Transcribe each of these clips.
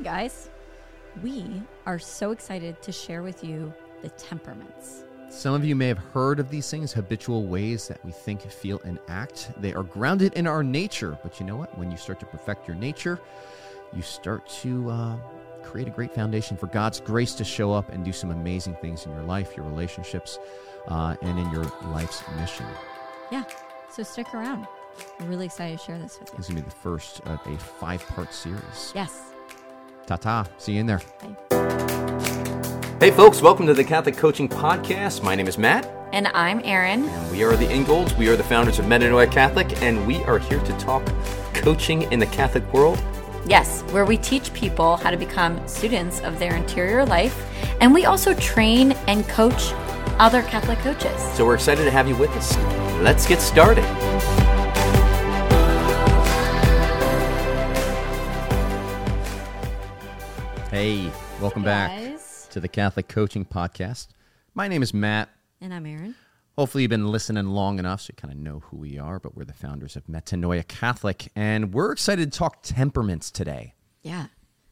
Hi, guys. We are so excited to share with you the temperaments. Some of you may have heard of these things, habitual ways that we think, feel, and act. They are grounded in our nature. But you know what? When you start to perfect your nature, you start to uh, create a great foundation for God's grace to show up and do some amazing things in your life, your relationships, uh, and in your life's mission. Yeah, so stick around. We're really excited to share this with you. This is going to be the first of a five part series. Yes. Ta ta. See you in there. Bye. Hey, folks, welcome to the Catholic Coaching Podcast. My name is Matt, And I'm Erin. and we are the Ingolds. We are the founders of Metanoia Catholic, and we are here to talk coaching in the Catholic world. Yes, where we teach people how to become students of their interior life. And we also train and coach other Catholic coaches. So we're excited to have you with us. Let's get started. Hey, welcome back to the Catholic Coaching Podcast. My name is Matt. And I'm Erin. Hopefully, you've been listening long enough so you kind of know who we are, but we're the founders of Metanoia Catholic, and we're excited to talk temperaments today. Yeah.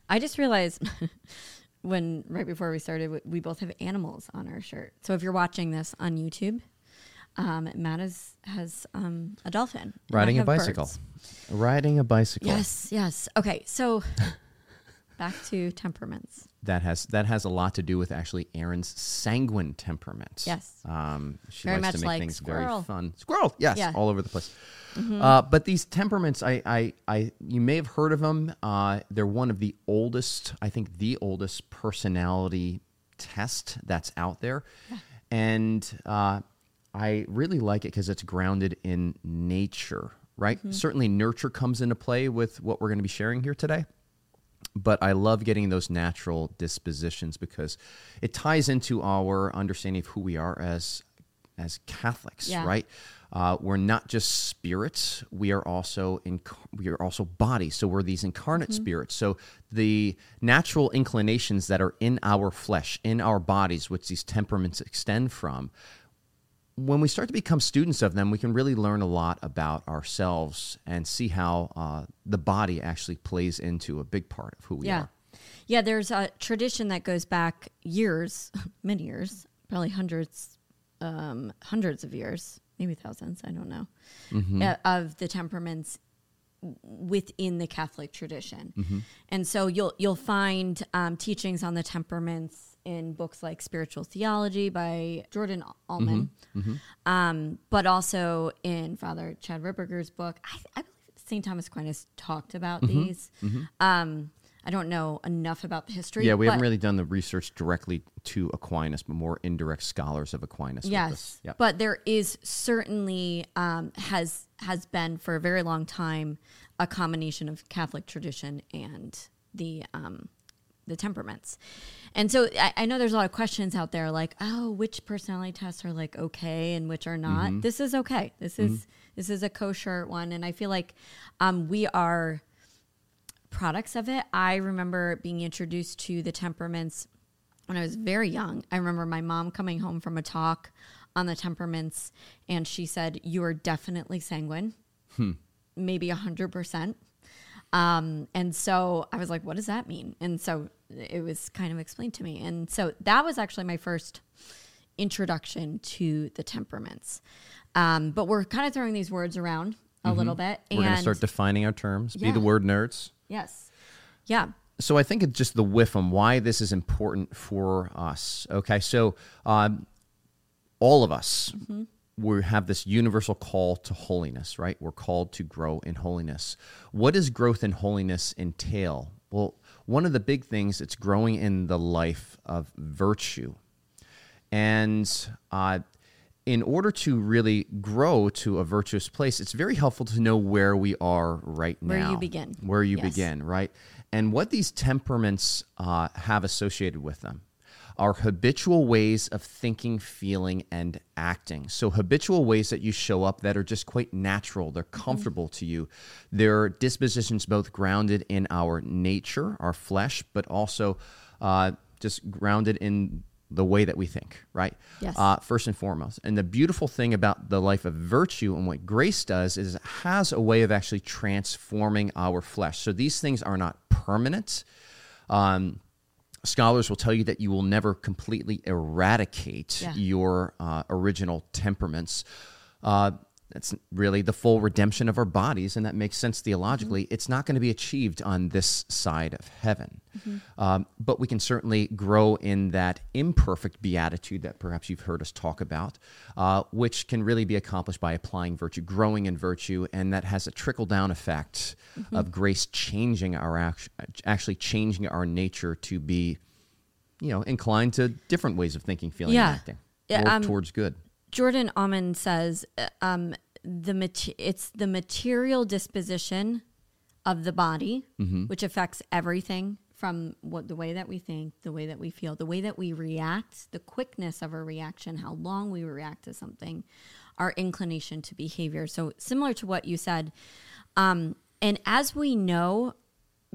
I just realized when right before we started, we- we both have animals on our shirt. So if you're watching this on YouTube, um, Matt is, has um, a dolphin. Riding a bicycle. birds. Riding a bicycle. Yes, yes. Okay, so back to temperaments. That has that has a lot to do with actually Erin's sanguine temperament. Yes. Um, she Very likes to make like things squirrel. very fun. Squirrel, yes, Yeah. Mm-hmm. all over the place. Uh, but these temperaments, I, I, I, you may have heard of them. Uh, they're one of the oldest, I think, the oldest personality test that's out there, and uh, I really like it because it's grounded in nature. Right. Mm-hmm. Certainly, nurture comes into play with what we're going to be sharing here today but I love getting those natural dispositions because it ties into our understanding of who we are as as Catholics, Yeah. right? Uh, we're not just spirits; we are also in, we are also bodies. So we're these incarnate spirits. So the natural inclinations that are in our flesh, in our bodies, which these temperaments extend from, when we start to become students of them, we can really learn a lot about ourselves and see how uh, the body actually plays into a big part of who we Yeah. are. Yeah, there's a tradition that goes back years, many years, probably hundreds, um, hundreds of years, maybe thousands, I don't know, uh, of the temperaments within the Catholic tradition. And so you'll you'll find um, teachings on the temperaments in books like Spiritual Theology by Jordan Aumann, Um, but also in Father Chad Ripperger's book. I, I believe St. Thomas Aquinas talked about these. Um, I don't know enough about the history. Yeah, we haven't really done the research directly to Aquinas, but more indirect scholars of Aquinas. Yes. Yep. but there is certainly um, has has been for a very long time a combination of Catholic tradition and the um, the temperaments, and so I, I know there's a lot of questions out there like, oh, which personality tests are like okay and which are not. Mm-hmm. This is okay. This is this is a kosher one, and I feel like um, we are products of it. I remember being introduced to the temperaments when I was very young. I remember my mom coming home from a talk on the temperaments, and she said, "You are definitely sanguine, maybe a hundred percent." Um, and so I was like, "What does that mean?" And so it was kind of explained to me, and so that was actually my first introduction to the temperaments. Um, but we're kind of throwing these words around a little bit, We're going to start defining our terms, be the word nerds. yes, yeah, so I think it's just the whiff on why this is important for us. Okay, so um, all of us we have this universal call to holiness, right? We're called to grow in holiness. What does growth in holiness entail? Well, one of the big things that's growing in the life of virtue, and uh, in order to really grow to a virtuous place, it's very helpful to know where we are right Where now. Where you begin. Where you Yes. begin, right? And what these temperaments uh, have associated with them are habitual ways of thinking, feeling, and acting. So, habitual ways that you show up that are just quite natural, they're comfortable to you. They're dispositions both grounded in our nature, our flesh, but also uh, just grounded in the way that we think, right? Yes. Uh, first and foremost. And the beautiful thing about the life of virtue and what grace does is it has a way of actually transforming our flesh. So these things are not permanent. Um, scholars will tell you that you will never completely eradicate Yeah. your uh, original temperaments. Uh, that's really the full redemption of our bodies, and that makes sense theologically. It's not going to be achieved on this side of heaven. Um, but we can certainly grow in that imperfect beatitude that perhaps you've heard us talk about, uh, which can really be accomplished by applying virtue, growing in virtue, and that has a trickle down effect of grace changing our act- actually changing our nature to be, you know, inclined to different ways of thinking, feeling, Yeah. and acting, Yeah, um, towards good. Jordan Aumann says uh, um, the mate- it's the material disposition of the body which affects everything from what the way that we think, the way that we feel, the way that we react, the quickness of our reaction, how long we react to something, our inclination to behavior. So similar to what you said, um, and as we know,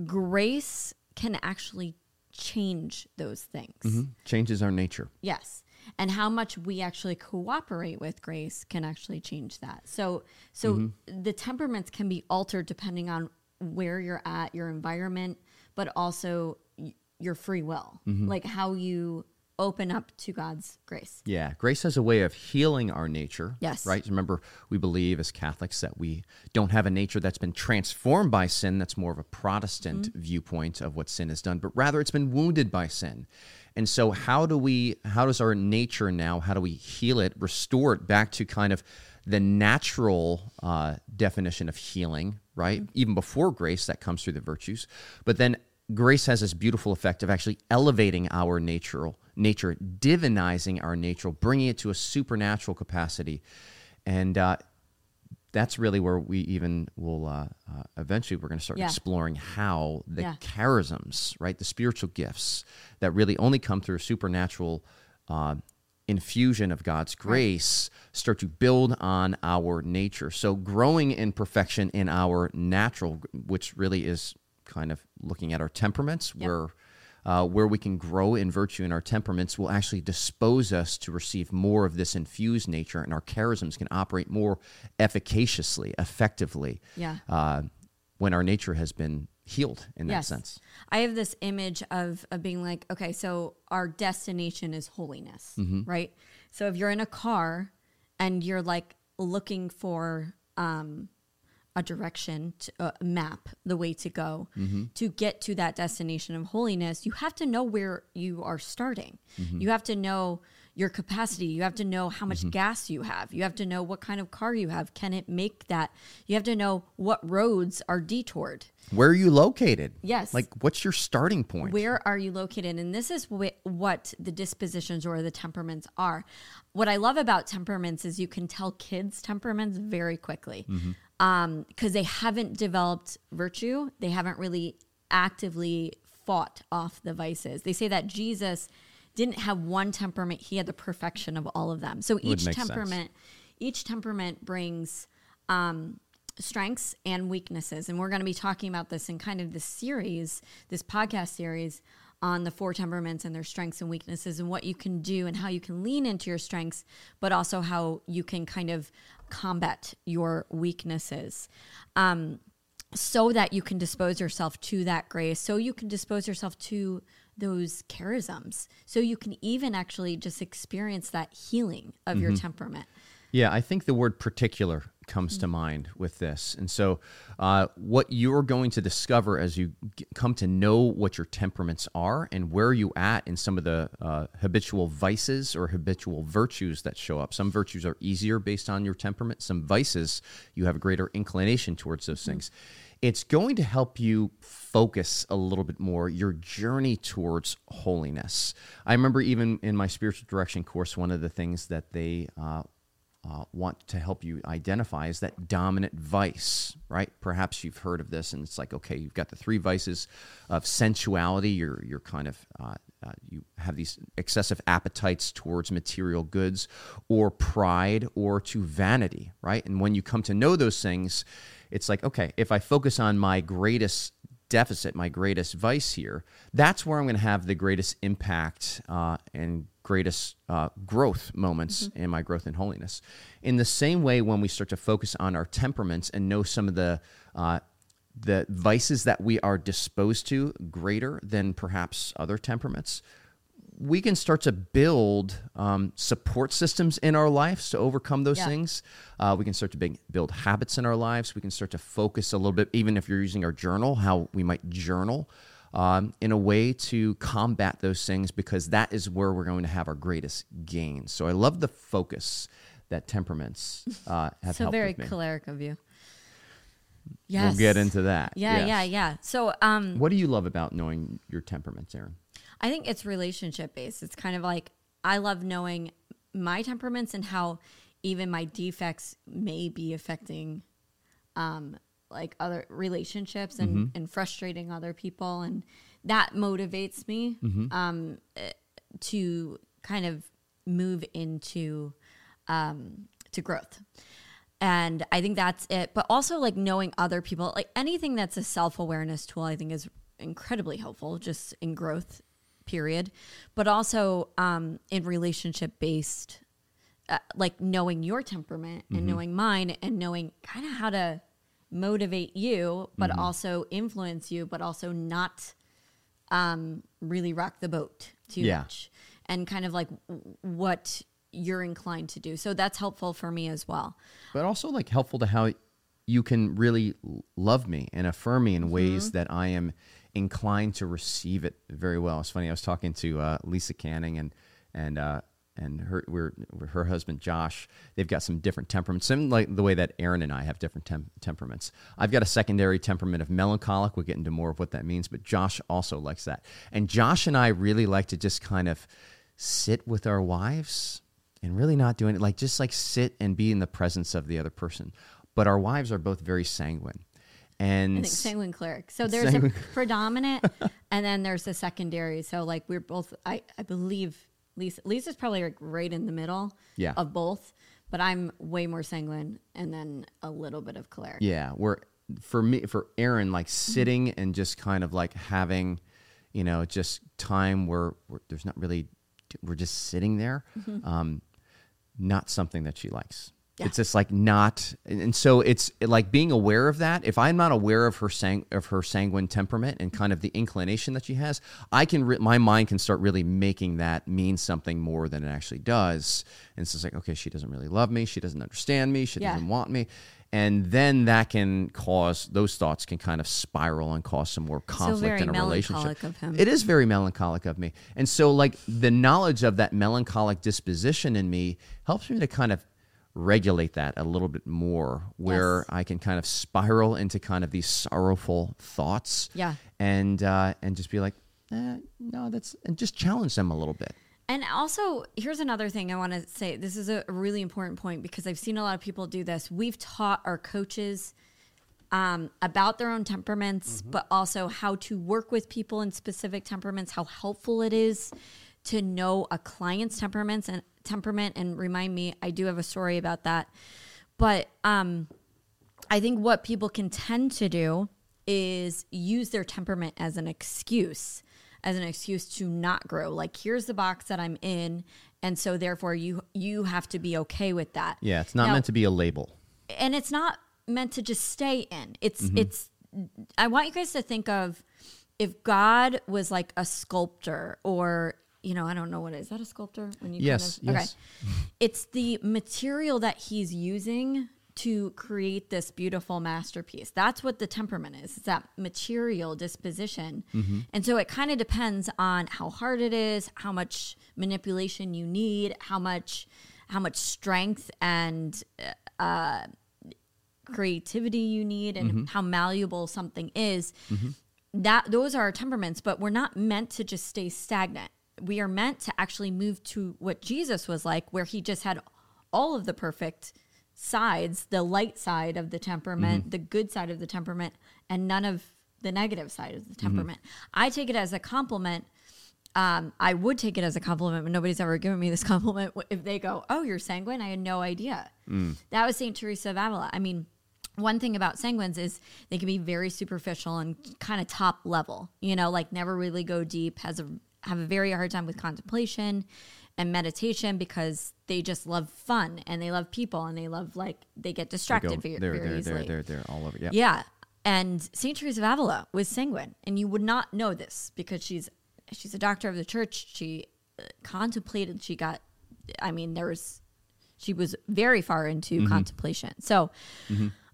grace can actually change those things. Changes our nature. Yes. And how much we actually cooperate with grace can actually change that. So so mm-hmm. the temperaments can be altered depending on where you're at, your environment, but also y- your free will. Mm-hmm. Like how you open up to God's grace. Yeah, grace has a way of healing our nature. Yes. Right? Remember, we believe as Catholics that we don't have a nature that's been transformed by sin. That's more of a Protestant mm-hmm. viewpoint of what sin has done, but rather it's been wounded by sin. And so how do we how does our nature now, how do we heal it, restore it back to kind of the natural uh, definition of healing, right? Even before grace, that comes through the virtues. But then grace has this beautiful effect of actually elevating our natural nature, divinizing our nature, bringing it to a supernatural capacity, and uh, that's really where we even will uh, uh, eventually we're going to start Yeah. exploring how the Yeah. charisms, right, the spiritual gifts that really only come through a supernatural. Uh, infusion of God's grace start to build on our nature. So growing in perfection in our natural, which really is kind of looking at our temperaments, where uh, where we can grow in virtue in our temperaments will actually dispose us to receive more of this infused nature, and our charisms can operate more efficaciously, effectively, Yeah. uh, when our nature has been healed in that Yes. sense. I have this image of, of being like, okay, so our destination is holiness, Mm-hmm. right? So if you're in a car and you're like looking for um, a direction, to, a map, the way to go Mm-hmm. to get to that destination of holiness, you have to know where you are starting. Mm-hmm. You have to know your capacity. You have to know how much gas you have. You have to know what kind of car you have. Can it make that? You have to know what roads are detoured. Where are you located? Yes. Like, what's your starting point? Where are you located? And this is wh- what the dispositions or the temperaments are. What I love about temperaments is you can tell kids' temperaments very quickly because they haven't developed virtue. They haven't really actively fought off the vices. They say that Jesus didn't have one temperament; he had the perfection of all of them. So each make sense. temperament, each temperament brings um, strengths and weaknesses. And we're going to be talking about this in kind of this series, this podcast series on the four temperaments and their strengths and weaknesses and what you can do and how you can lean into your strengths, but also how you can kind of combat your weaknesses. Um, so that you can dispose yourself to that grace, so you can dispose yourself to those charisms, so you can even actually just experience that healing of your temperament. Yeah, I think the word particular comes to mind with this. And so, uh, what you're going to discover as you g- come to know what your temperaments are and where you at in some of the uh, habitual vices or habitual virtues that show up. Some virtues are easier based on your temperament, some vices, you have a greater inclination towards those things. It's going to help you focus a little bit more your journey towards holiness. I remember even in my spiritual direction course, one of the things that they uh, uh, want to help you identify is that dominant vice, right? Perhaps you've heard of this, and it's like, okay, you've got the three vices of sensuality. You're you're kind of uh, uh, you have these excessive appetites towards material goods, or pride, or to vanity, right? And when you come to know those things, it's like, okay, if I focus on my greatest deficit, my greatest vice here, that's where I'm going to have the greatest impact uh, and greatest uh, growth moments in my growth in holiness. In the same way, when we start to focus on our temperaments and know some of the uh, the vices that we are disposed to greater than perhaps other temperaments, we can start to build um, support systems in our lives to overcome those Yeah. things. Uh, we can start to big, build habits in our lives. We can start to focus a little bit, even if you're using our journal, how we might journal um, in a way to combat those things because that is where we're going to have our greatest gains. So I love the focus that temperaments uh, have so helped very choleric of you. Yes. We'll get into that. Yeah, Yes. yeah, yeah. So, um, What do you love about knowing your temperaments, Erin? I think it's relationship based. It's kind of like I love knowing my temperaments and how even my defects may be affecting um like other relationships and, Mm-hmm. and frustrating other people and that motivates me Mm-hmm. um to kind of move into um to growth. And I think that's it. But also like knowing other people, like anything that's a self-awareness tool I think is incredibly helpful just in growth period. But also um in relationship based uh, like knowing your temperament and knowing mine and knowing kind of how to motivate you but also influence you but also not um really rock the boat too Yeah. much and kind of like w- what you're inclined to do so that's helpful for me as well but also like helpful to how you can really love me and affirm me in ways Mm-hmm. that I am inclined to receive it very well. It's funny. I was talking to uh, Lisa Canning and and uh, and her we're, her husband Josh. They've got some different temperaments, some like the way that Erin and I have different tem- temperaments. I've got a secondary temperament of melancholic. We'll get into more of what that means, but Josh also likes that. And Josh and I really like to just kind of sit with our wives and really not doing it like just like sit and be in the presence of the other person but our wives are both very sanguine and I think sanguine choleric. So there's Sanguine- a predominant, and then there's a secondary. So like we're both. I I believe Lisa. Lisa's probably like right in the middle. Yeah. Of both, but I'm way more sanguine, and then a little bit of Claire. yeah we're for me for erin like sitting and just kind of like having you know just time where, where there's not really we're just sitting there um not something that she likes Yeah. it's just like not and so it's like being aware of that if i'm not aware of her sang of her sanguine temperament and kind of the inclination that she has i can re- my mind can start really making that mean something more than it actually does and it's like okay she doesn't really love me she doesn't understand me she Yeah. doesn't want me and then that can cause those thoughts can kind of spiral and cause some more conflict very in a relationship melancholic of him. it is very melancholic of me and so like the knowledge of that melancholic disposition in me helps me to kind of regulate that a little bit more where Yes. i can kind of spiral into kind of these sorrowful thoughts Yeah. and uh and just be like eh, no that's and just challenge them a little bit And also, here's another thing I want to say. This is a really important point because I've seen a lot of people do this. We've taught our coaches um, about their own temperaments, but also how to work with people in specific temperaments, how helpful it is to know a client's temperaments and temperament. And remind me, I do have a story about that. But um, I think what people can tend to do is use their temperament as an excuse, as an excuse to not grow. Like here's the box that I'm in, and so therefore you you have to be okay with that. yeah it's not Now- meant to be a label and it's not meant to just stay in. It's Mm-hmm. it's I want you guys to think of if God was like a sculptor or you know, I don't know what it is. That a sculptor when you Yes, kind of yes. It's the material that he's using to create this beautiful masterpiece. That's what the temperament is. It's that material disposition. Mm-hmm. And so it kind of depends on how hard it is, how much manipulation you need, how much how much strength and uh, creativity you need and Mm-hmm. how malleable something is. That those are our temperaments, but we're not meant to just stay stagnant. We are meant to actually move to what Jesus was like, where he just had all of the perfect sides, the light side of the temperament, mm-hmm. the good side of the temperament, and none of the negative side of the mm-hmm. temperament. I take it as a compliment um, I would take it as a compliment, but nobody's ever given me this compliment. If they go, "Oh, you're sanguine," I had no idea. Mm. That was Saint Teresa of Avila. I mean, one thing about sanguines is they can be very superficial and kind of top level. You know, like never really go deep. Has a have a very hard time with contemplation and meditation because they just love fun and they love people and they love like they get They distracted go- very, they're, very they're, easily. they're, they're, they're all over yeah Yeah. and Saint Teresa of Avila was sanguine, and you would not know this because she's she's a doctor of the church. She uh, contemplated. She got. I mean, there was. She was very far into contemplation. So,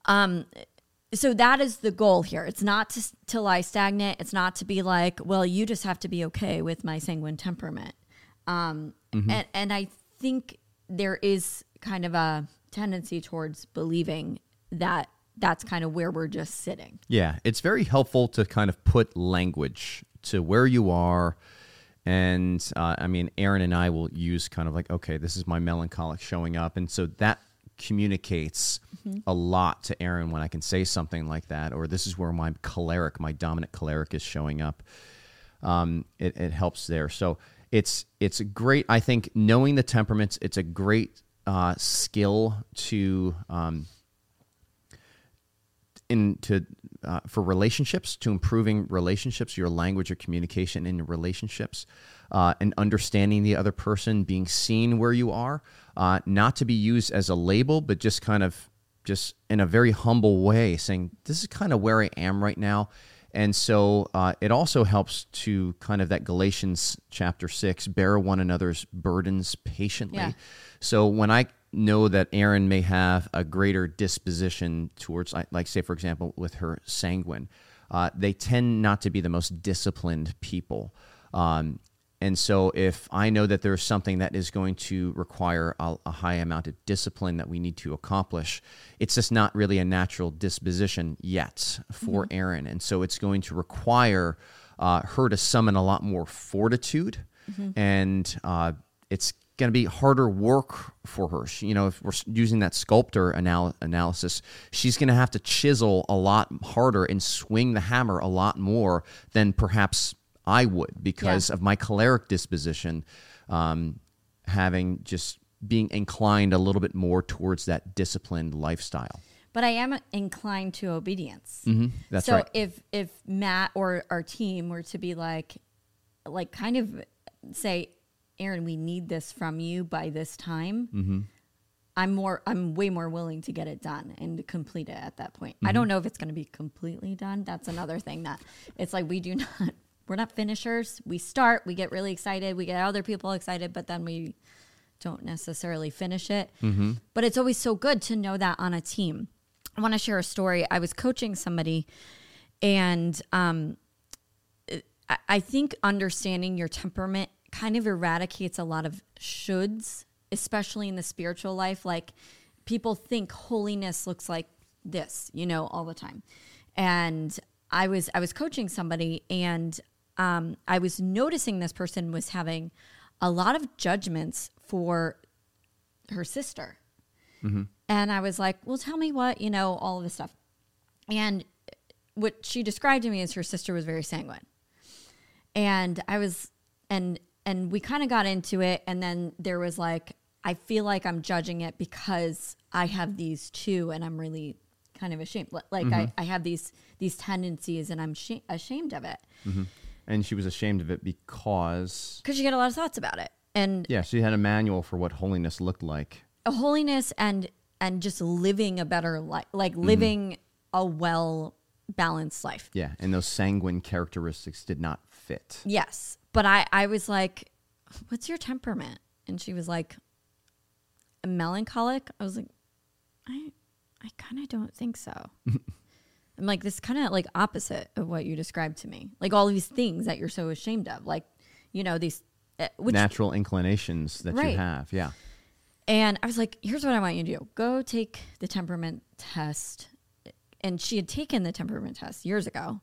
um, so that is the goal here. It's not to to lie stagnant. It's not to be like, well, you just have to be okay with my sanguine temperament. Um, and and I think there is kind of a tendency towards believing that that's kind of where we're just sitting. Yeah, it's very helpful to kind of put language to where you are. And uh, I mean, Erin and I will use kind of like, okay, this is my melancholic showing up. And so that communicates a lot to Erin when I can say something like that, or this is where my choleric, my dominant choleric is showing up. Um, it, it helps there. So it's it's great. I think knowing the temperaments, it's a great uh, skill to um, into uh, for relationships to improving relationships your language or communication in relationships uh, and understanding the other person being seen where you are uh, not to be used as a label but just kind of just in a very humble way saying this is kind of where i am right now and so uh, it also helps to kind of that galatians chapter 6 bear one another's burdens patiently Yeah. so when I know that Erin may have a greater disposition towards, like, say, for example, with her sanguine, uh, they tend not to be the most disciplined people. Um, and so if I know that there's something that is going to require a, a high amount of discipline that we need to accomplish, it's just not really a natural disposition yet for Erin. And so it's going to require uh, her to summon a lot more fortitude and uh, it's going to be harder work for her. She, you know, if we're using that sculptor anal- analysis, she's going to have to chisel a lot harder and swing the hammer a lot more than perhaps I would because Yeah. of my choleric disposition, um, having just being inclined a little bit more towards that disciplined lifestyle. But I am inclined to obedience. That's so right. if if Matt or our team were to be like, like kind of say, Erin, we need this from you by this time. Mm-hmm. I'm more. I'm way more willing to get it done and to complete it at that point. Mm-hmm. I don't know if it's going to be completely done. That's another thing that it's like we do not. We're not finishers. We start. We get really excited. We get other people excited, but then we don't necessarily finish it. Mm-hmm. But it's always so good to know that on a team. I want to share a story. I was coaching somebody, and um, I think understanding your temperament kind of eradicates a lot of shoulds, especially in the spiritual life. Like people think holiness looks like this, you know, all the time. And I was I was coaching somebody, and um, I was noticing this person was having a lot of judgments for her sister. And I was like, well, tell me what, you know, all of this stuff. And what she described to me is her sister was very sanguine. And I was, and, and we kind of got into it. And then there was like, I feel like I'm judging it because I have these two and I'm really kind of ashamed. Li- Like I, mm-hmm. I have these, these tendencies and I'm sh- ashamed of it mm-hmm. And she was ashamed of it because, because you get a lot of thoughts about it. And yeah, she had a manual for what holiness looked like. a holiness and and just living a better life like mm-hmm. living a well balanced life Yeah, and those sanguine characteristics did not fit. yes but i i was like what's your temperament and she was like melancholic i was like i i kind of don't think so i'm like this kind of like opposite of what you described to me like all these things that you're so ashamed of like you know these uh, which Natural inclinations that Right. you have. Yeah. And I was like, here's what I want you to do go take the temperament test. And she had taken the temperament test years ago.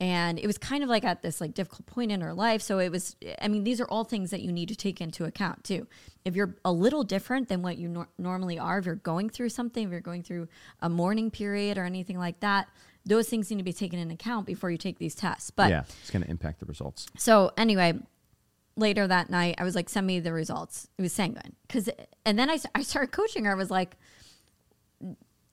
And it was kind of like at this like difficult point in her life. So it was, I mean, these are all things that you need to take into account too. If you're a little different than what you nor- normally are, if you're going through something, if you're going through a mourning period or anything like that, those things need to be taken into account before you take these tests. But yeah, it's going to impact the results. so anyway, later that night, I was like, "Send me the results." It was sanguine, because and then I I started coaching her. I was like,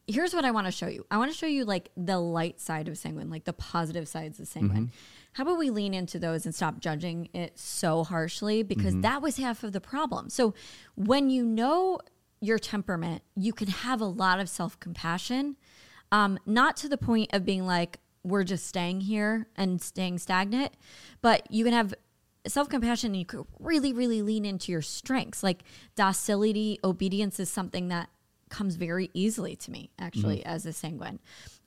"Here's what I want to show you. I want to show you like the light side of sanguine, like the positive sides of sanguine. How about we lean into those and stop judging it so harshly? Because that was half of the problem. So when you know your temperament, you can have a lot of self compassion." Um, not to the point of being like, we're just staying here and staying stagnant, but you can have self compassion and you could really, really lean into your strengths. Like docility, obedience is something that comes very easily to me, actually, Mm-hmm. as a sanguine.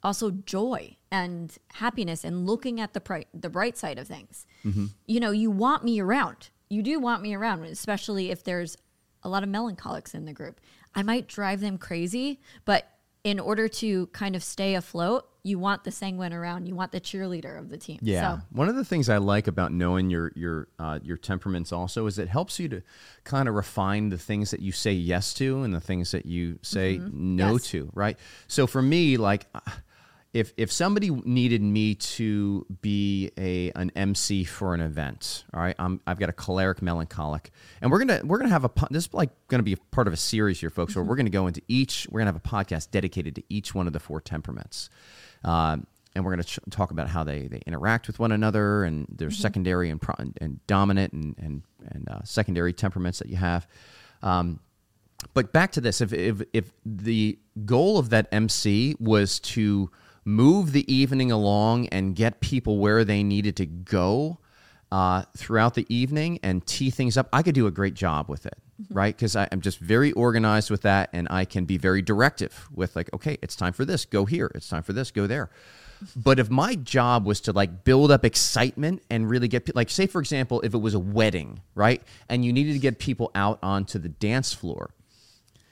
Also, joy and happiness and looking at the bright, the bright side of things. Mm-hmm. You know, you want me around. You do want me around, especially if there's a lot of melancholics in the group. I might drive them crazy, but in order to kind of stay afloat, you want the sanguine around. You want the cheerleader of the team. Yeah. So, One of the things I like about knowing your your uh, your temperaments also is it helps you to kind of refine the things that you say yes to and the things that you say no Mm-hmm. Yes. to, right? So for me, like uh, if if somebody needed me to be a an MC for an event, all right, I'm, I've got a choleric melancholic, and we're gonna we're gonna have a this is like gonna be part of a series here, folks, where we're gonna go into each we're gonna have a podcast dedicated to each one of the four temperaments. Um, and we're going to ch- talk about how they, they interact with one another and their secondary and, pro- and dominant and, and, and uh, secondary temperaments that you have. Um, but back to this if, if, if the goal of that MC was to move the evening along and get people where they needed to go uh, throughout the evening and tee things up, I could do a great job with it, right? Because I'm just very organized with that and I can be very directive with, like, okay, it's time for this, go here. It's time for this, go there. But if my job was to like build up excitement and really get, like, say, for example, if it was a wedding, right? And you needed to get people out onto the dance floor,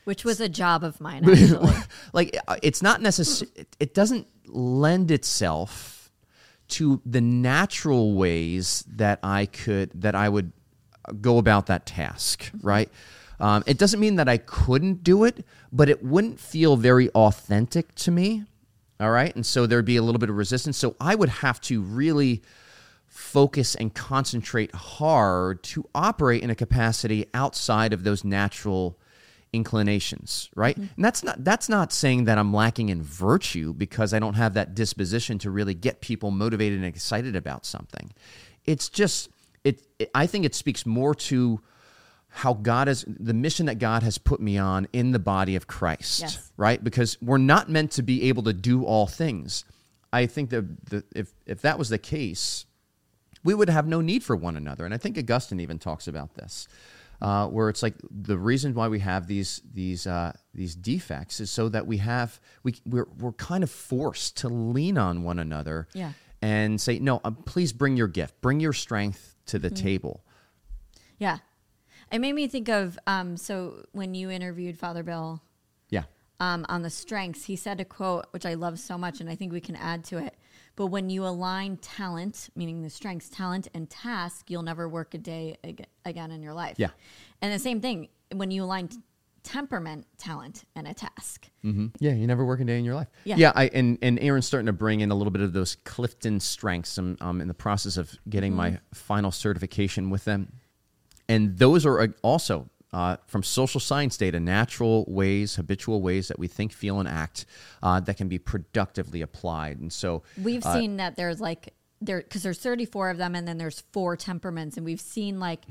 which was a job of mine, like uh, it's not necessary it doesn't lend itself to the natural ways that i could that i would go about that task right? Um, it doesn't mean that i couldn't do it but it wouldn't feel very authentic to me all right? And so there'd be a little bit of resistance. So i would have to really focus and concentrate hard to operate in a capacity outside of those natural inclinations right? And that's not that's not saying that i'm lacking in virtue because i don't have that disposition to really get people motivated and excited about something. It's just it, it i think it speaks more to how god has the mission that god has put me on in the body of christ Yes. right because we're not meant to be able to do all things i think that the, if if that was the case we would have no need for one another. And I think Augustine even talks about this, uh, where it's like the reason why we have these these uh, these defects is so that we have we we're, we're kind of forced to lean on one another Yeah. and say, no, um, please bring your gift, bring your strength to the table. yeah. It made me think of um, so when you interviewed Father Bill Yeah, um, on the strengths, he said a quote which I love so much, and I think we can add to it. But when you align talent, meaning the strengths, talent, and task, you'll never work a day ag- again in your life. Yeah. And the same thing when you align t- temperament, talent, and a task. hmm Yeah, you never work a day in your life. Yeah. yeah. I and and Erin's starting to bring in a little bit of those Clifton strengths. I'm, I'm in the process of getting my final certification with them, and those are uh, also uh, from social science data, natural ways, habitual ways that we think, feel, and act uh, that can be productively applied. And so, We've seen that there's like there because there's 34 of them, and then there's four temperaments, and we've seen like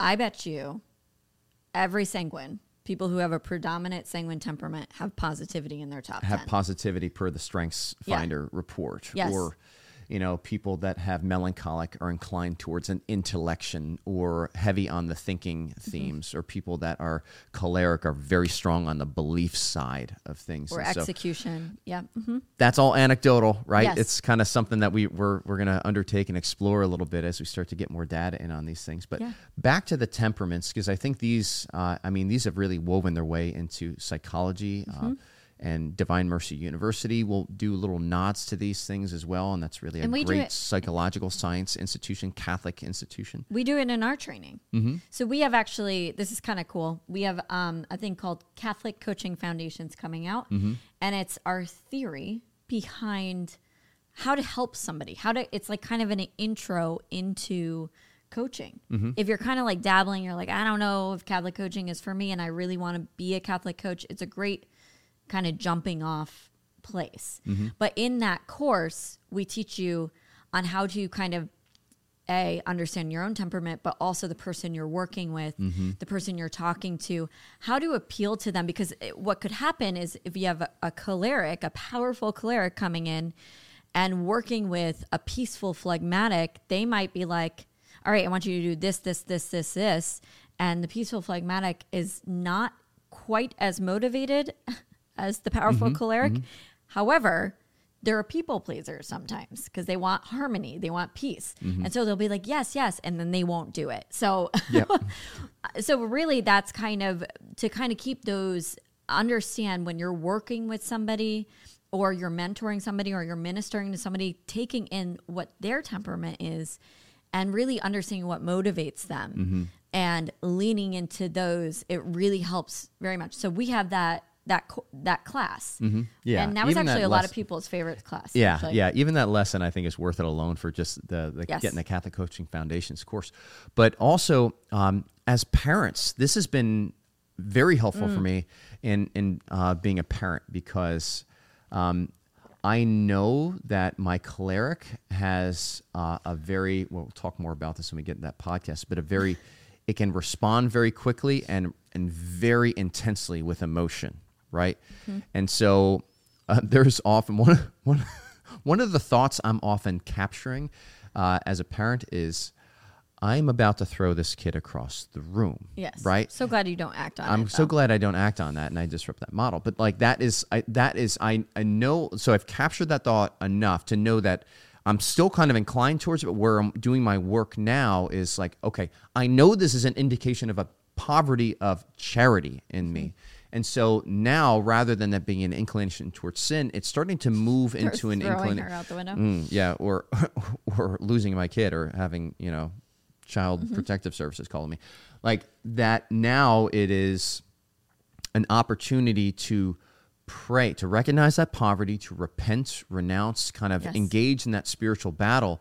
I bet you every sanguine people who have a predominant sanguine temperament have positivity in their top have 10. positivity per the Strengths Yeah. Finder report, Yes. or you know, people that have melancholic are inclined towards an intellection or heavy on the thinking Mm-hmm. themes, or people that are choleric are very strong on the belief side of things. or And so execution. Yeah. hmm that's all anecdotal, right? Yes. It's kind of something that we we're we're going to undertake and explore a little bit as we start to get more data in on these things. But Yeah. back to the temperaments, because I think these, uh, I mean, these have really woven their way into psychology. Mm-hmm. Uh, and Divine Mercy University will do little nods to these things as well, and that's really a And do great psychological science institution, Catholic institution. We do it in our training. Mm-hmm. So we have actually, this is kind of cool. We have um, a thing called Catholic Coaching Foundations coming out, Mm-hmm. and it's our theory behind how to help somebody. How to, it's like kind of an intro into coaching. Mm-hmm. If you're kind of like dabbling, you're like, I don't know if Catholic coaching is for me, and I really want to be a Catholic coach. It's a great kind of jumping off place. Mm-hmm. But in that course, we teach you on how to kind of a understand your own temperament but also the person you're working with the person you're talking to how to appeal to them because it, what could happen is if you have a, a choleric a powerful choleric coming in and working with a peaceful phlegmatic they might be like all right i want you to do this this this this this and the peaceful phlegmatic is not quite as motivated as the powerful mm-hmm. choleric mm-hmm. however they're a people pleaser sometimes because they want harmony, they want peace. Mm-hmm. And so they'll be like, yes, yes, and then they won't do it. So, Yep. so really that's kind of to kind of keep those understand when you're working with somebody or you're mentoring somebody or you're ministering to somebody, taking in what their temperament is and really understanding what motivates them and leaning into those, it really helps very much. So we have that that co- that class. Yeah, And that was even actually that a lot less- of people's favorite class. Yeah, actually. yeah. Even that lesson, I think, is worth it alone for just the, the Yes. getting the Catholic Coaching Foundations course. But also, um, as parents, this has been very helpful Mm. for me in in uh, being a parent because um, I know that my choleric has uh, a very. Well, we'll talk more about this when we get in that podcast, but a very. It can respond very quickly and and very intensely with emotion, right? And so uh, there's often one one one of the thoughts I'm often capturing uh, as a parent is I'm about to throw this kid across the room. Yes. Right. So glad you don't act on it. I'm so glad I don't act on that and I disrupt that model. But like that is I that is I I know so I've captured that thought enough to know that I'm still kind of inclined towards it, but where I'm doing my work now is like, okay, I know this is an indication of a poverty of charity in me. And so now, rather than that being an inclination towards sin, it's starting to move into an inclination. her out the window. Mm, yeah, or or losing my kid, or having you know, child Mm-hmm. protective services calling me, like that. Now it is an opportunity to pray, to recognize that poverty, to repent, renounce, kind of Yes. engage in that spiritual battle,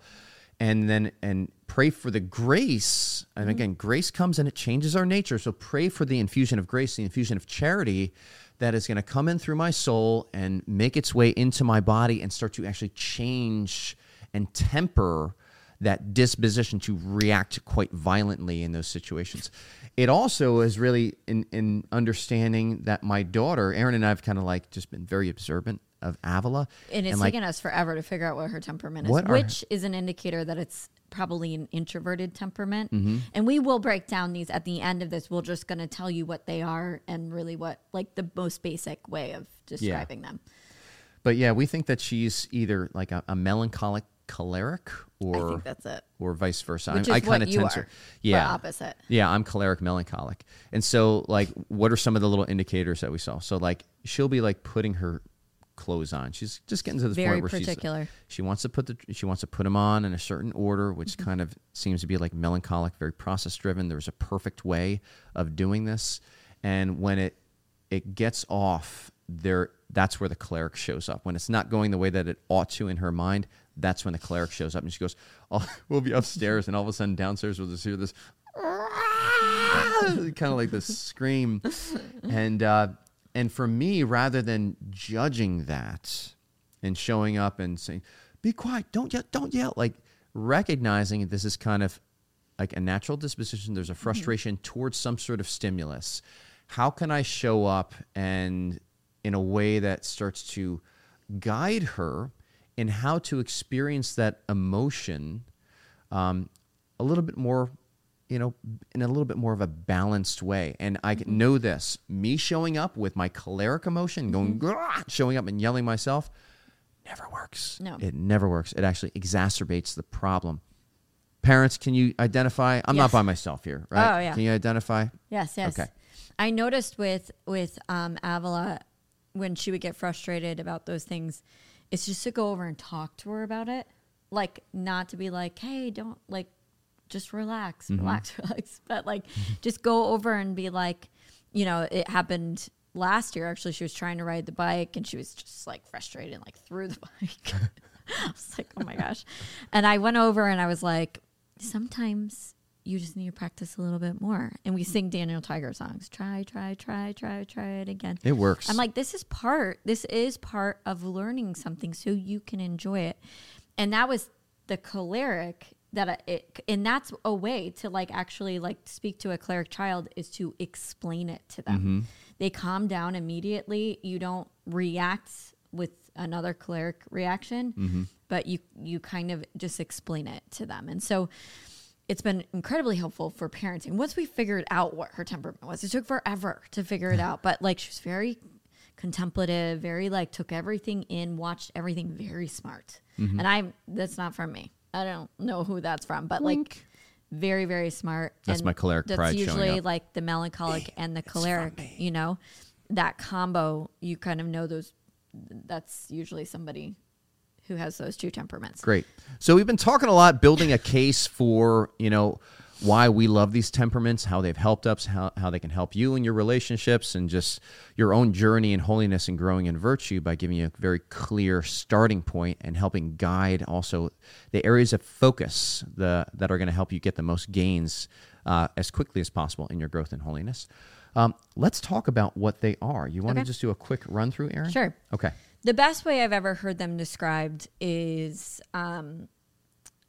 and then and pray for the grace. And Mm-hmm. again, grace comes and it changes our nature. So pray for the infusion of grace, the infusion of charity that is going to come in through my soul and make its way into my body and start to actually change and temper that disposition to react quite violently in those situations. It also is really in, in understanding that my daughter, Erin and I have kind of like just been very observant of Avila. And it's like, taken us forever to figure out what her temperament is, which is an indicator that it's probably an introverted temperament. Mm-hmm. And we will break down these at the end of this. We're just going to tell you what they are and really what, like, the most basic way of describing them. but yeah, we think that she's either like a, a melancholic choleric or I think that's it. or vice versa. Which I, I kind of tend to, yeah, opposite. Yeah, I'm choleric melancholic, and so like, what are some of the little indicators that we saw? So like, she'll be like putting her clothes on. She's just getting to this Very point where particular. she's she wants to put the she wants to put them on in a certain order, which Mm-hmm. kind of seems to be like melancholic, very process driven. There's a perfect way of doing this, and when it it gets off there that's where the choleric shows up when it's not going the way that it ought to in her mind that's when the choleric shows up and she goes oh, we'll be upstairs and all of a sudden downstairs we'll just hear this kind of like this scream and uh and for me rather than judging that and showing up and saying be quiet don't yell don't yell like recognizing this is kind of like a natural disposition there's a frustration towards some sort of stimulus. How can i show up and in a way that starts to guide her in how to experience that emotion um, a little bit more you know in a little bit more of a balanced way. And i can know this me showing up with my choleric emotion going "Grah," showing up and yelling myself never works. No. it never works. It actually exacerbates the problem. Parents can you identify? I'm not by myself here right? Oh, yeah. can you identify? Yes, yes. Okay. I noticed with with um, Avila when she would get frustrated about those things, it's just to go over and talk to her about it, like not to be like, "Hey, don't like, just relax, Mm-hmm. relax, relax," but like just go over and be like, you know, it happened last year. Actually, she was trying to ride the bike and she was just like frustrated and like threw the bike. I was like, "Oh my gosh!" And I went over and I was like, sometimes you just need to practice a little bit more. And we sing Daniel Tiger songs. Try, try, try, try, try it again. it works I'm like, this is part, this is part of learning something so you can enjoy it. And that was the choleric that it and that's a way to like actually like speak to a choleric child is to explain it to them. Mm-hmm. They calm down immediately. You don't react with another choleric reaction, mm-hmm. but you you kind of just explain it to them. And so it's been incredibly helpful for parenting. Once we figured out what her temperament was, it took forever to figure it out. But like she was very contemplative, very like took everything in, watched everything, very smart. Mm-hmm. And I'm that's not from me. I don't know who that's from, but like very very smart. That's And my choleric That's pride showing usually up. like the melancholic and the choleric. You know, that combo. You kind of know those. That's usually somebody who has those two temperaments. Great. So we've been talking a lot, building a case for you know why we love these temperaments, how they've helped us, how how they can help you in your relationships, and just your own journey in holiness and growing in virtue by giving you a very clear starting point and helping guide also the areas of focus the that are going to help you get the most gains uh, as quickly as possible in your growth in holiness. Um, let's talk about what they are. You want to Okay. just do a quick run through, Erin? Sure. Okay. The best way I've ever heard them described is um,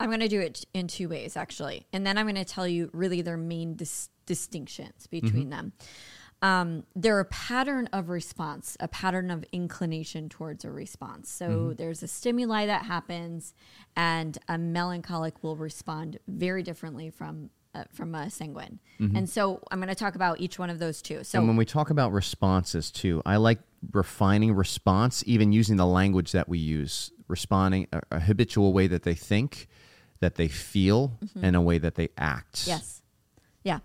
I'm going to do it in two ways, actually. And then I'm going to tell you really their main dis- distinctions between them. Um, they're a pattern of response, a pattern of inclination towards a response. So there's a stimuli that happens, and a melancholic will respond very differently from. Uh, from a sanguine, and so I'm going to talk about each one of those two. So And when we talk about responses too, I like refining response, even using the language that we use, responding a, a habitual way that they think, that they feel, and a way that they act. Mm-hmm. Yes. Yeah.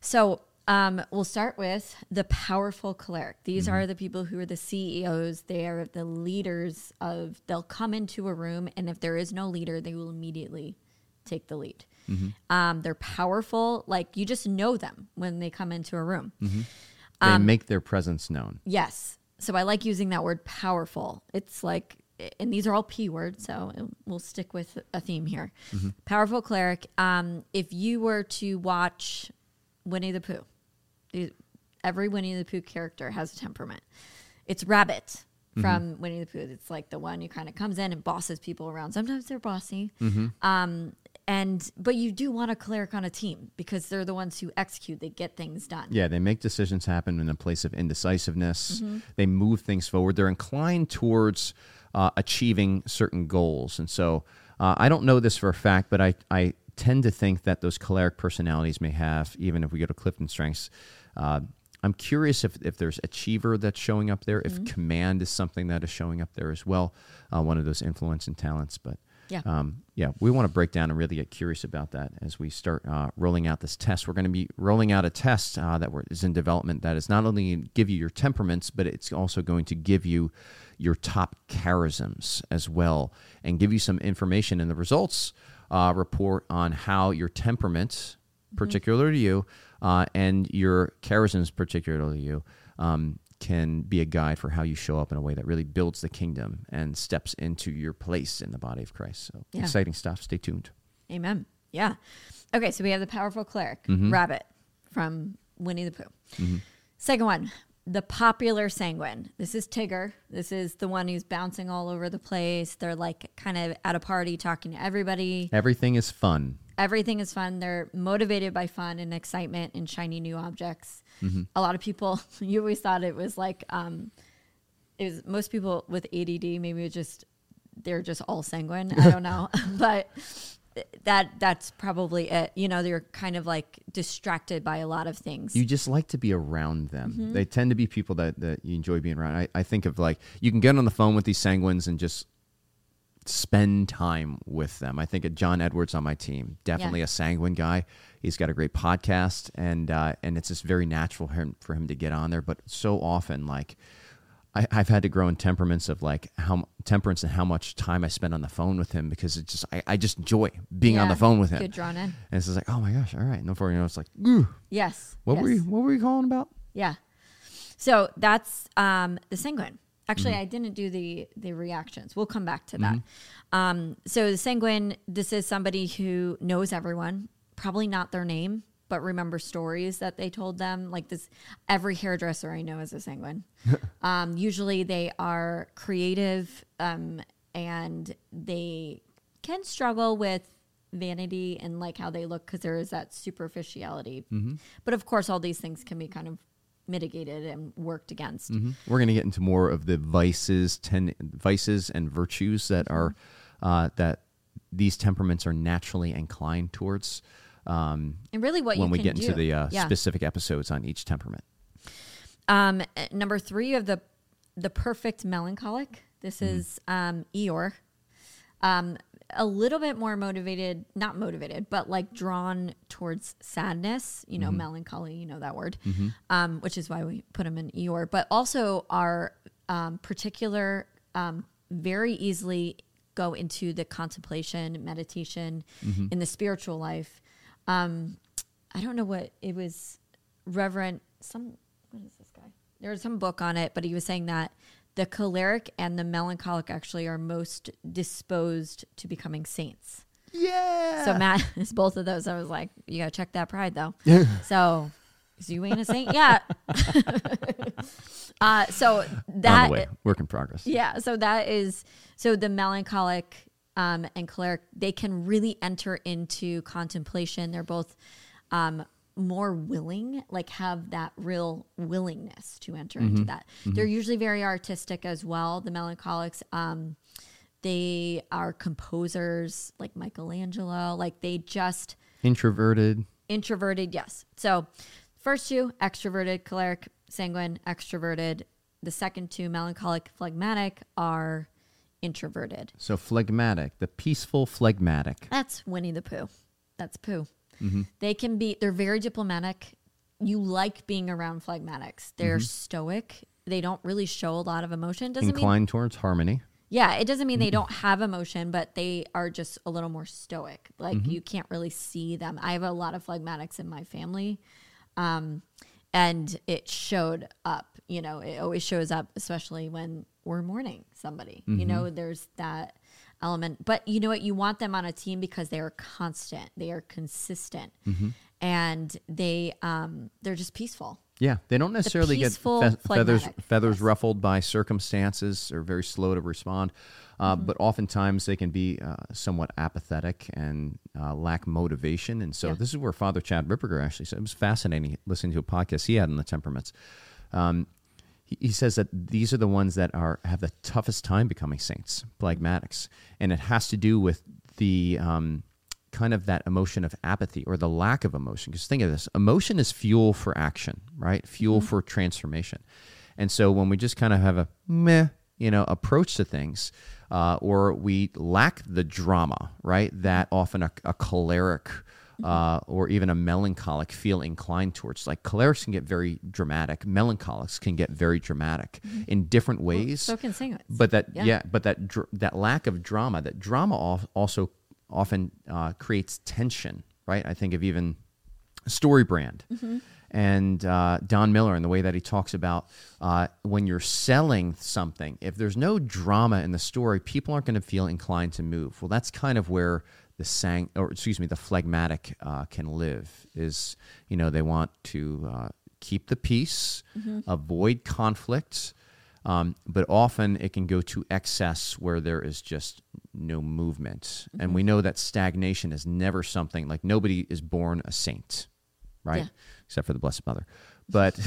So um, we'll start with the powerful choleric. These Mm-hmm. are the people who are the CEOs. They are the leaders of, they'll come into a room, and if there is no leader, they will immediately take the lead. Mm-hmm. Um, they're powerful. Like you just know them when they come into a room. They Um, make their presence known. Yes. So I like using that word powerful. It's like, and these are all P words, so we'll stick with a theme here. Powerful choleric. Um, if you were to watch Winnie the Pooh, the, every Winnie the Pooh character has a temperament. It's Rabbit from Winnie the Pooh. It's like the one who kind of comes in and bosses people around. Sometimes they're bossy. Um, and but you do want a choleric on a team because they're the ones who execute. They get things done. Yeah, they make decisions happen in a place of indecisiveness. Mm-hmm. They move things forward. They're inclined towards uh, achieving certain goals. And so uh, I don't know this for a fact, but I, I tend to think that those choleric personalities may have, even if we go to Clifton Strengths. Uh, I'm curious if, if there's achiever that's showing up there, Mm-hmm. if command is something that is showing up there as well, uh, one of those influence and talents. But Yeah. um, yeah, we want to break down and really get curious about that as we start uh, rolling out this test. We're going to be rolling out a test uh, that we're, is in development that is not only going to give you your temperaments, but it's also going to give you your top charisms as well and give you some information in the results uh, report on how your temperament, particular to you, uh, and your charisms, particular to you, um, can be a guide for how you show up in a way that really builds the kingdom and steps into your place in the body of Christ. So Yeah. exciting stuff. Stay tuned. Amen. Yeah. Okay, so we have the powerful choleric, Mm-hmm. Rabbit from Winnie the Pooh. Second one, the popular sanguine. This is Tigger. This is the one who's bouncing all over the place. They're like kind of at a party talking to everybody. Everything is fun. Everything is fun. They're motivated by fun and excitement and shiny new objects. A lot of people, you always thought it was like, um, it was most people with ADD, maybe it's just, they're just all sanguine. I don't know. but that that's probably it. You know, they're kind of like distracted by a lot of things. You just like to be around them. Mm-hmm. They tend to be people that, that you enjoy being around. I, I think of like, you can get on the phone with these sanguines and just spend time with them. I think of John Edwards on my team, definitely Yeah. a sanguine guy. He's got a great podcast, and uh, and it's just very natural for him, for him to get on there. But so often, like I, I've had to grow in temperaments of like how temperance and how much time I spend on the phone with him because it's just I, I just enjoy being on the phone with him. Get drawn in. And it's just like, oh my gosh, all right. And before you know, it's like, ooh, Yes. what yes. were you, what were you calling about? Yeah. So that's um, the sanguine. Actually, Mm-hmm. I didn't do the the reactions. We'll come back to that. Um, so the sanguine, this is somebody who knows everyone, probably not their name, but remember stories that they told them. Like this, every hairdresser I know is a sanguine. um, usually, they are creative um, and they can struggle with vanity and like how they look because there is that superficiality. Mm-hmm. But of course, all these things can be kind of mitigated and worked against. Mhm. We're going to get into more of the vices, ten, vices and virtues that are uh, that these temperaments are naturally inclined towards. Um, And really, what when we get into the uh, yeah. specific episodes on each temperament. Um, number three of the the perfect melancholic. This Mm-hmm. is um, Eeyore. Um, a little bit more motivated, not motivated, but like drawn towards sadness. You Mm-hmm. know, melancholy. You know that word, um, which is why we put him in Eeyore. But also are um, particular, um, very easily go into the contemplation, meditation, Mm-hmm. in the spiritual life. Um, I don't know what it was. Reverend some what is this guy? There was some book on it, but he was saying that the choleric and the melancholic actually are most disposed to becoming saints. Yeah. So Matt is both of those. I was like, you gotta check that pride though. so is you ain't a saint yet. uh, so on that the way, work in progress. yeah, so that is so the melancholic um, and choleric they can really enter into contemplation. They're both um, more willing, like have that real willingness to enter into that. They're usually very artistic as well. The melancholics, um, they are composers like Michelangelo. Like they just Introverted. introverted, yes. So first two, extroverted, choleric, sanguine, extroverted. The second two, melancholic, phlegmatic, are introverted. So phlegmatic, the peaceful phlegmatic. That's Winnie the Pooh. That's Pooh. Mm-hmm. They can be, they're very diplomatic. You like being around phlegmatics. They're mm-hmm. stoic. They don't really show a lot of emotion. Doesn't mean Inclined towards harmony. Yeah, it doesn't mean they mm-hmm. don't have emotion, but they are just a little more stoic. Like you can't really see them. I have a lot of phlegmatics in my family. Um, and it showed up, you know, it always shows up, especially when we're mourning somebody. You know, there's that element. But you know what? You want them on a team because they are constant, they are consistent, and they um they're just peaceful. Yeah, they don't necessarily get fe- feathers feathers yes. ruffled by circumstances. They're very slow to respond, uh, Mm-hmm. but oftentimes they can be uh, somewhat apathetic and uh, lack motivation. And so Yeah. this is where Father Chad Ripperger actually said it was fascinating listening to a podcast he had on the temperaments. Um, he, he says that these are the ones that are have the toughest time becoming saints, phlegmatics, and it has to do with the um, kind of that emotion of apathy or the lack of emotion. Because think of this: emotion is fuel for action, right? Fuel for transformation. And so when we just kind of have a meh, you know, approach to things, uh, or we lack the drama, right? That often a, a choleric uh, or even a melancholic feel inclined towards. Like cholerics can get very dramatic, melancholics can get very dramatic in different ways. So can. But that yeah, Yeah. but that dr- that lack of drama, that drama al- also often uh, creates tension, right? I think of even StoryBrand and uh, Don Miller and the way that he talks about uh, when you're selling something. If there's no drama in the story, people aren't going to feel inclined to move. Well, that's kind of where the sang or excuse me, the phlegmatic uh, can live. Is you know they want to uh, keep the peace, avoid conflict. Um, but often it can go to excess where there is just no movement. And we know that stagnation is never something like nobody is born a saint, right? Yeah. Except for the Blessed Mother. But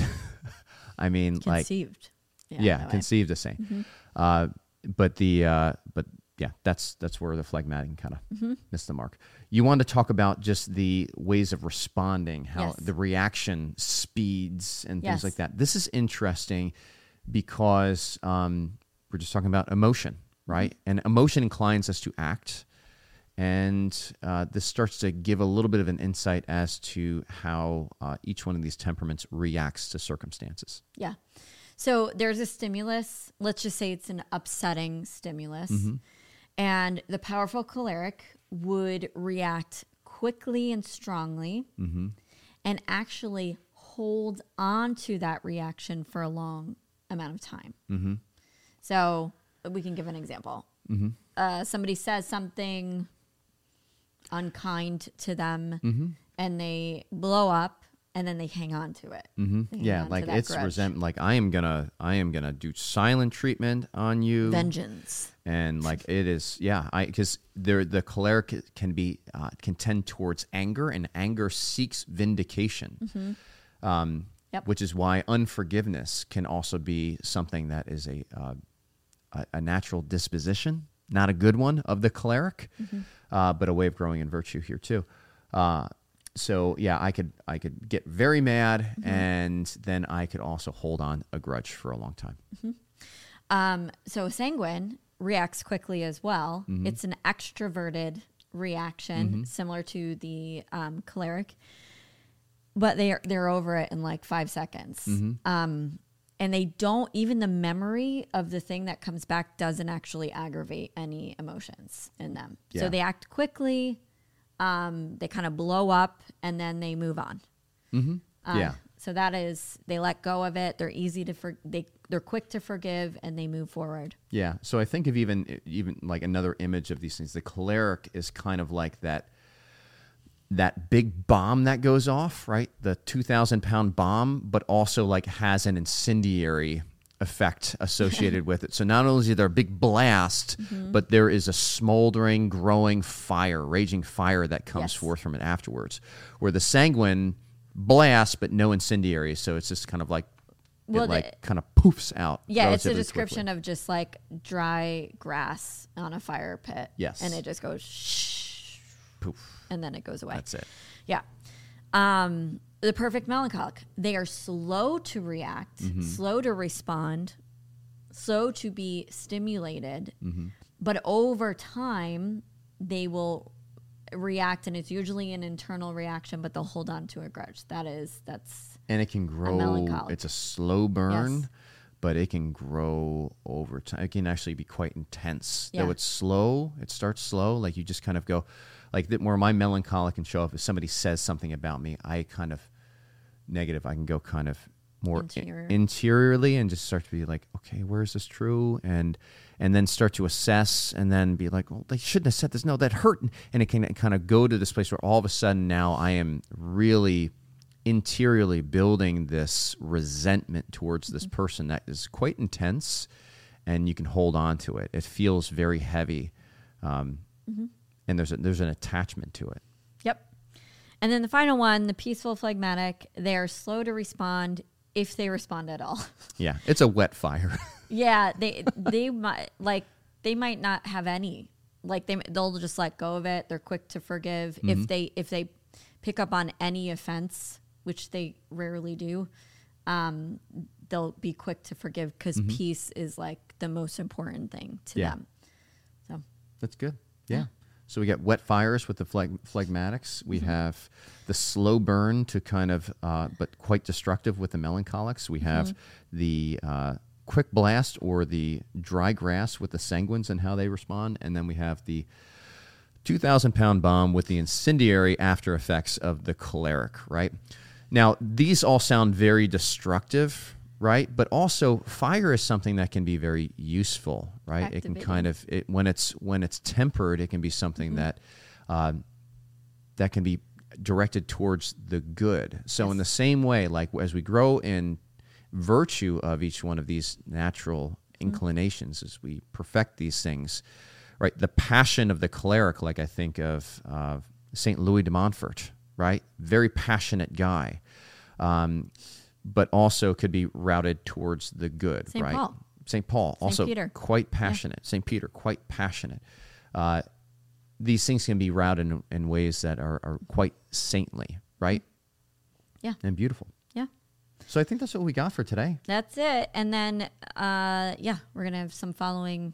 I mean, like, conceived. yeah. Mm-hmm. conceived a saint. Uh, but the, uh, but yeah, that's that's where the phlegmatic kind of Mm-hmm. missed the mark. You want to talk about just the ways of responding, how Yes. the reaction speeds and things Yes. like that. This is interesting because um, we're just talking about emotion, right? Mm-hmm. And emotion inclines us to act. And uh, this starts to give a little bit of an insight as to how uh, each one of these temperaments reacts to circumstances. Yeah. So there's a stimulus. Let's just say it's an upsetting stimulus. And the powerful choleric would react quickly and strongly mm-hmm. and actually hold on to that reaction for a long amount of time. Mm-hmm. So we can give an example. Mm-hmm. Uh, somebody says something unkind to them and they blow up and then they hang on to it. Mm-hmm. Yeah, like it's grudge. resentment. Like I am gonna, I am gonna do silent treatment on you, vengeance. and like it is, yeah. I because there the choleric can be uh, can tend towards anger, and anger seeks vindication. Um, Yep. Which is why unforgiveness can also be something that is a uh, a, a natural disposition, not a good one of the choleric, uh, but a way of growing in virtue here too. Uh, so yeah, I could I could get very mad, and then I could also hold on a grudge for a long time. Um, so sanguine reacts quickly as well. Mm-hmm. It's an extroverted reaction, similar to the um, choleric, but they're they're over it in like five seconds. Mm-hmm. Um, and they don't even the memory of the thing that comes back doesn't actually aggravate any emotions in them. Yeah. So they act quickly. Um, they kind of blow up and then they move on. Um, yeah, So that is they let go of it. They're easy to for they they're quick to forgive and they move forward. Yeah. So I think of even even like another image of these things. The choleric is kind of like that that big bomb that goes off, right? The two thousand pound bomb, but also like has an incendiary effect associated with it. So not only is there a big blast, Mm-hmm. but there is a smoldering, growing fire, raging fire that comes Yes. forth from it afterwards. Where the sanguine blast, but no incendiary. So it's just kind of like Well, it the- like kind of poofs out. Yeah, it's a description quickly. of just like dry grass on a fire pit. Yes. And it just goes shh poof. and then it goes away. That's it. Yeah. Um, the perfect melancholic. They are slow to react, Mm-hmm. slow to respond, slow to be stimulated, Mm-hmm. but over time they will react and it's usually an internal reaction, but they'll hold on to a grudge. That is that's and it can grow. melancholic. It's a slow burn, Yes. but it can grow over time. It can actually be quite intense. Yeah. Though it's slow, it starts slow. Like you just kind of go, like the, where my melancholic can show up. If somebody says something about me, I kind of negative. I can go kind of more Interior. interiorly and just start to be like, okay, where is this true? And and then start to assess and then be like, well, they shouldn't have said this. No, that hurt. And it can kind of go to this place where all of a sudden now I am really interiorly building this resentment towards this person that is quite intense and you can hold on to it. It feels very heavy. Um, And there's a, there's an attachment to it. And then the final one, the peaceful phlegmatic, they are slow to respond if they respond at all. Yeah, it's a wet fire. yeah, they they might like they might not have any. Like they they'll just let go of it. They're quick to forgive if they if they pick up on any offense, which they rarely do. Um, they'll be quick to forgive because peace is like the most important thing to Yeah. them. So That's good. Yeah. So we got wet fires with the phleg- phlegmatics. We have the slow burn to kind of, uh, but quite destructive with the melancholics. We have the uh, quick blast or the dry grass with the sanguines and how they respond. And then we have the 2,000 pound bomb with the incendiary after effects of the choleric, right? Now, these all sound very destructive, right? But also, fire is something that can be very useful, right? It can kind of, it, when it's when it's tempered, it can be something that um, that can be directed towards the good. So, in the same way, like as we grow in virtue of each one of these natural inclinations, as we perfect these things, right? The passion of the choleric, like I think of uh, Saint Louis de Montfort, right? Very passionate guy, um, but also could be routed towards the good, Right. Saint right? Paul. Saint Paul, also Peter. quite passionate. Saint Peter, quite passionate. Uh, these things can be routed in, in ways that are, are quite saintly, right? Yeah. And beautiful. yeah. So I think that's what we got for today. That's it. And then, uh, yeah, we're gonna have some following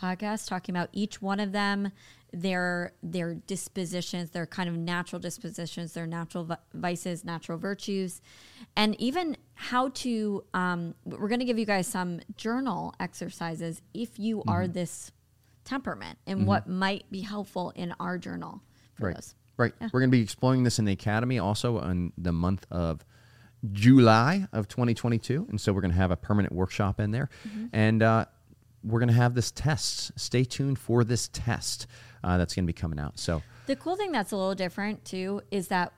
podcasts talking about each one of them, their their dispositions, their kind of natural dispositions, their natural vi- vices, natural virtues, and even how to. Um, we're gonna give you guys some journal exercises if you are this temperament, and what might be helpful in our journal for Right. those. Right. We're going to be exploring this in the academy also in the month of July of 2022. And so we're going to have a permanent workshop in there. And uh, we're going to have this test. Stay tuned for this test uh, that's going to be coming out. So, The cool thing that's a little different too is that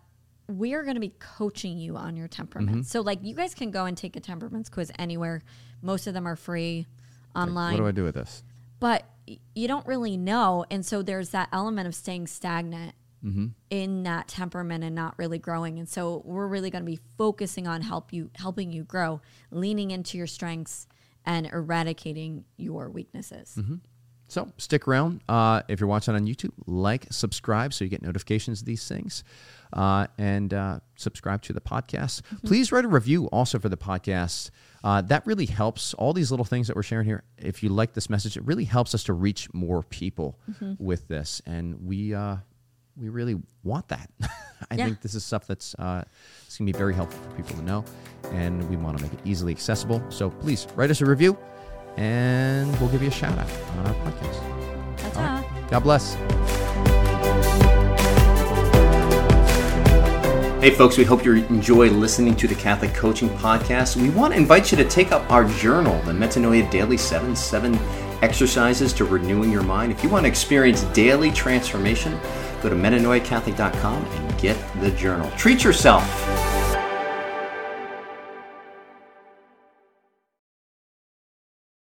we are going to be coaching you on your temperament. Mm-hmm. So, like, you guys can go and take a temperaments quiz anywhere. Most of them are free online, What do I do with this? but you don't really know. And so, there's that element of staying stagnant Mm-hmm. in that temperament and not really growing. And so, we're really going to be focusing on help you, helping you grow, leaning into your strengths and eradicating your weaknesses. Mm-hmm. So stick around. Uh, if you're watching on YouTube, like, subscribe so you get notifications of these things, uh, and uh, subscribe to the podcast. Please write a review also for the podcast. Uh, that really helps. All these little things that we're sharing here. If you like this message, it really helps us to reach more people with this, and we uh, we really want that. I Yeah. think this is stuff that's uh, it's gonna be very helpful for people to know, and we want to make it easily accessible. So please write us a review, and we'll give you a shout out on our podcast. That's All all. right. God bless. Hey, folks, we hope you enjoy listening to the Catholic Coaching Podcast. We want to invite you to take up our journal, the Metanoia Daily 7 7 Exercises to Renewing Your Mind. If you want to experience daily transformation, go to metanoiacatholic.com and get the journal. Treat yourself.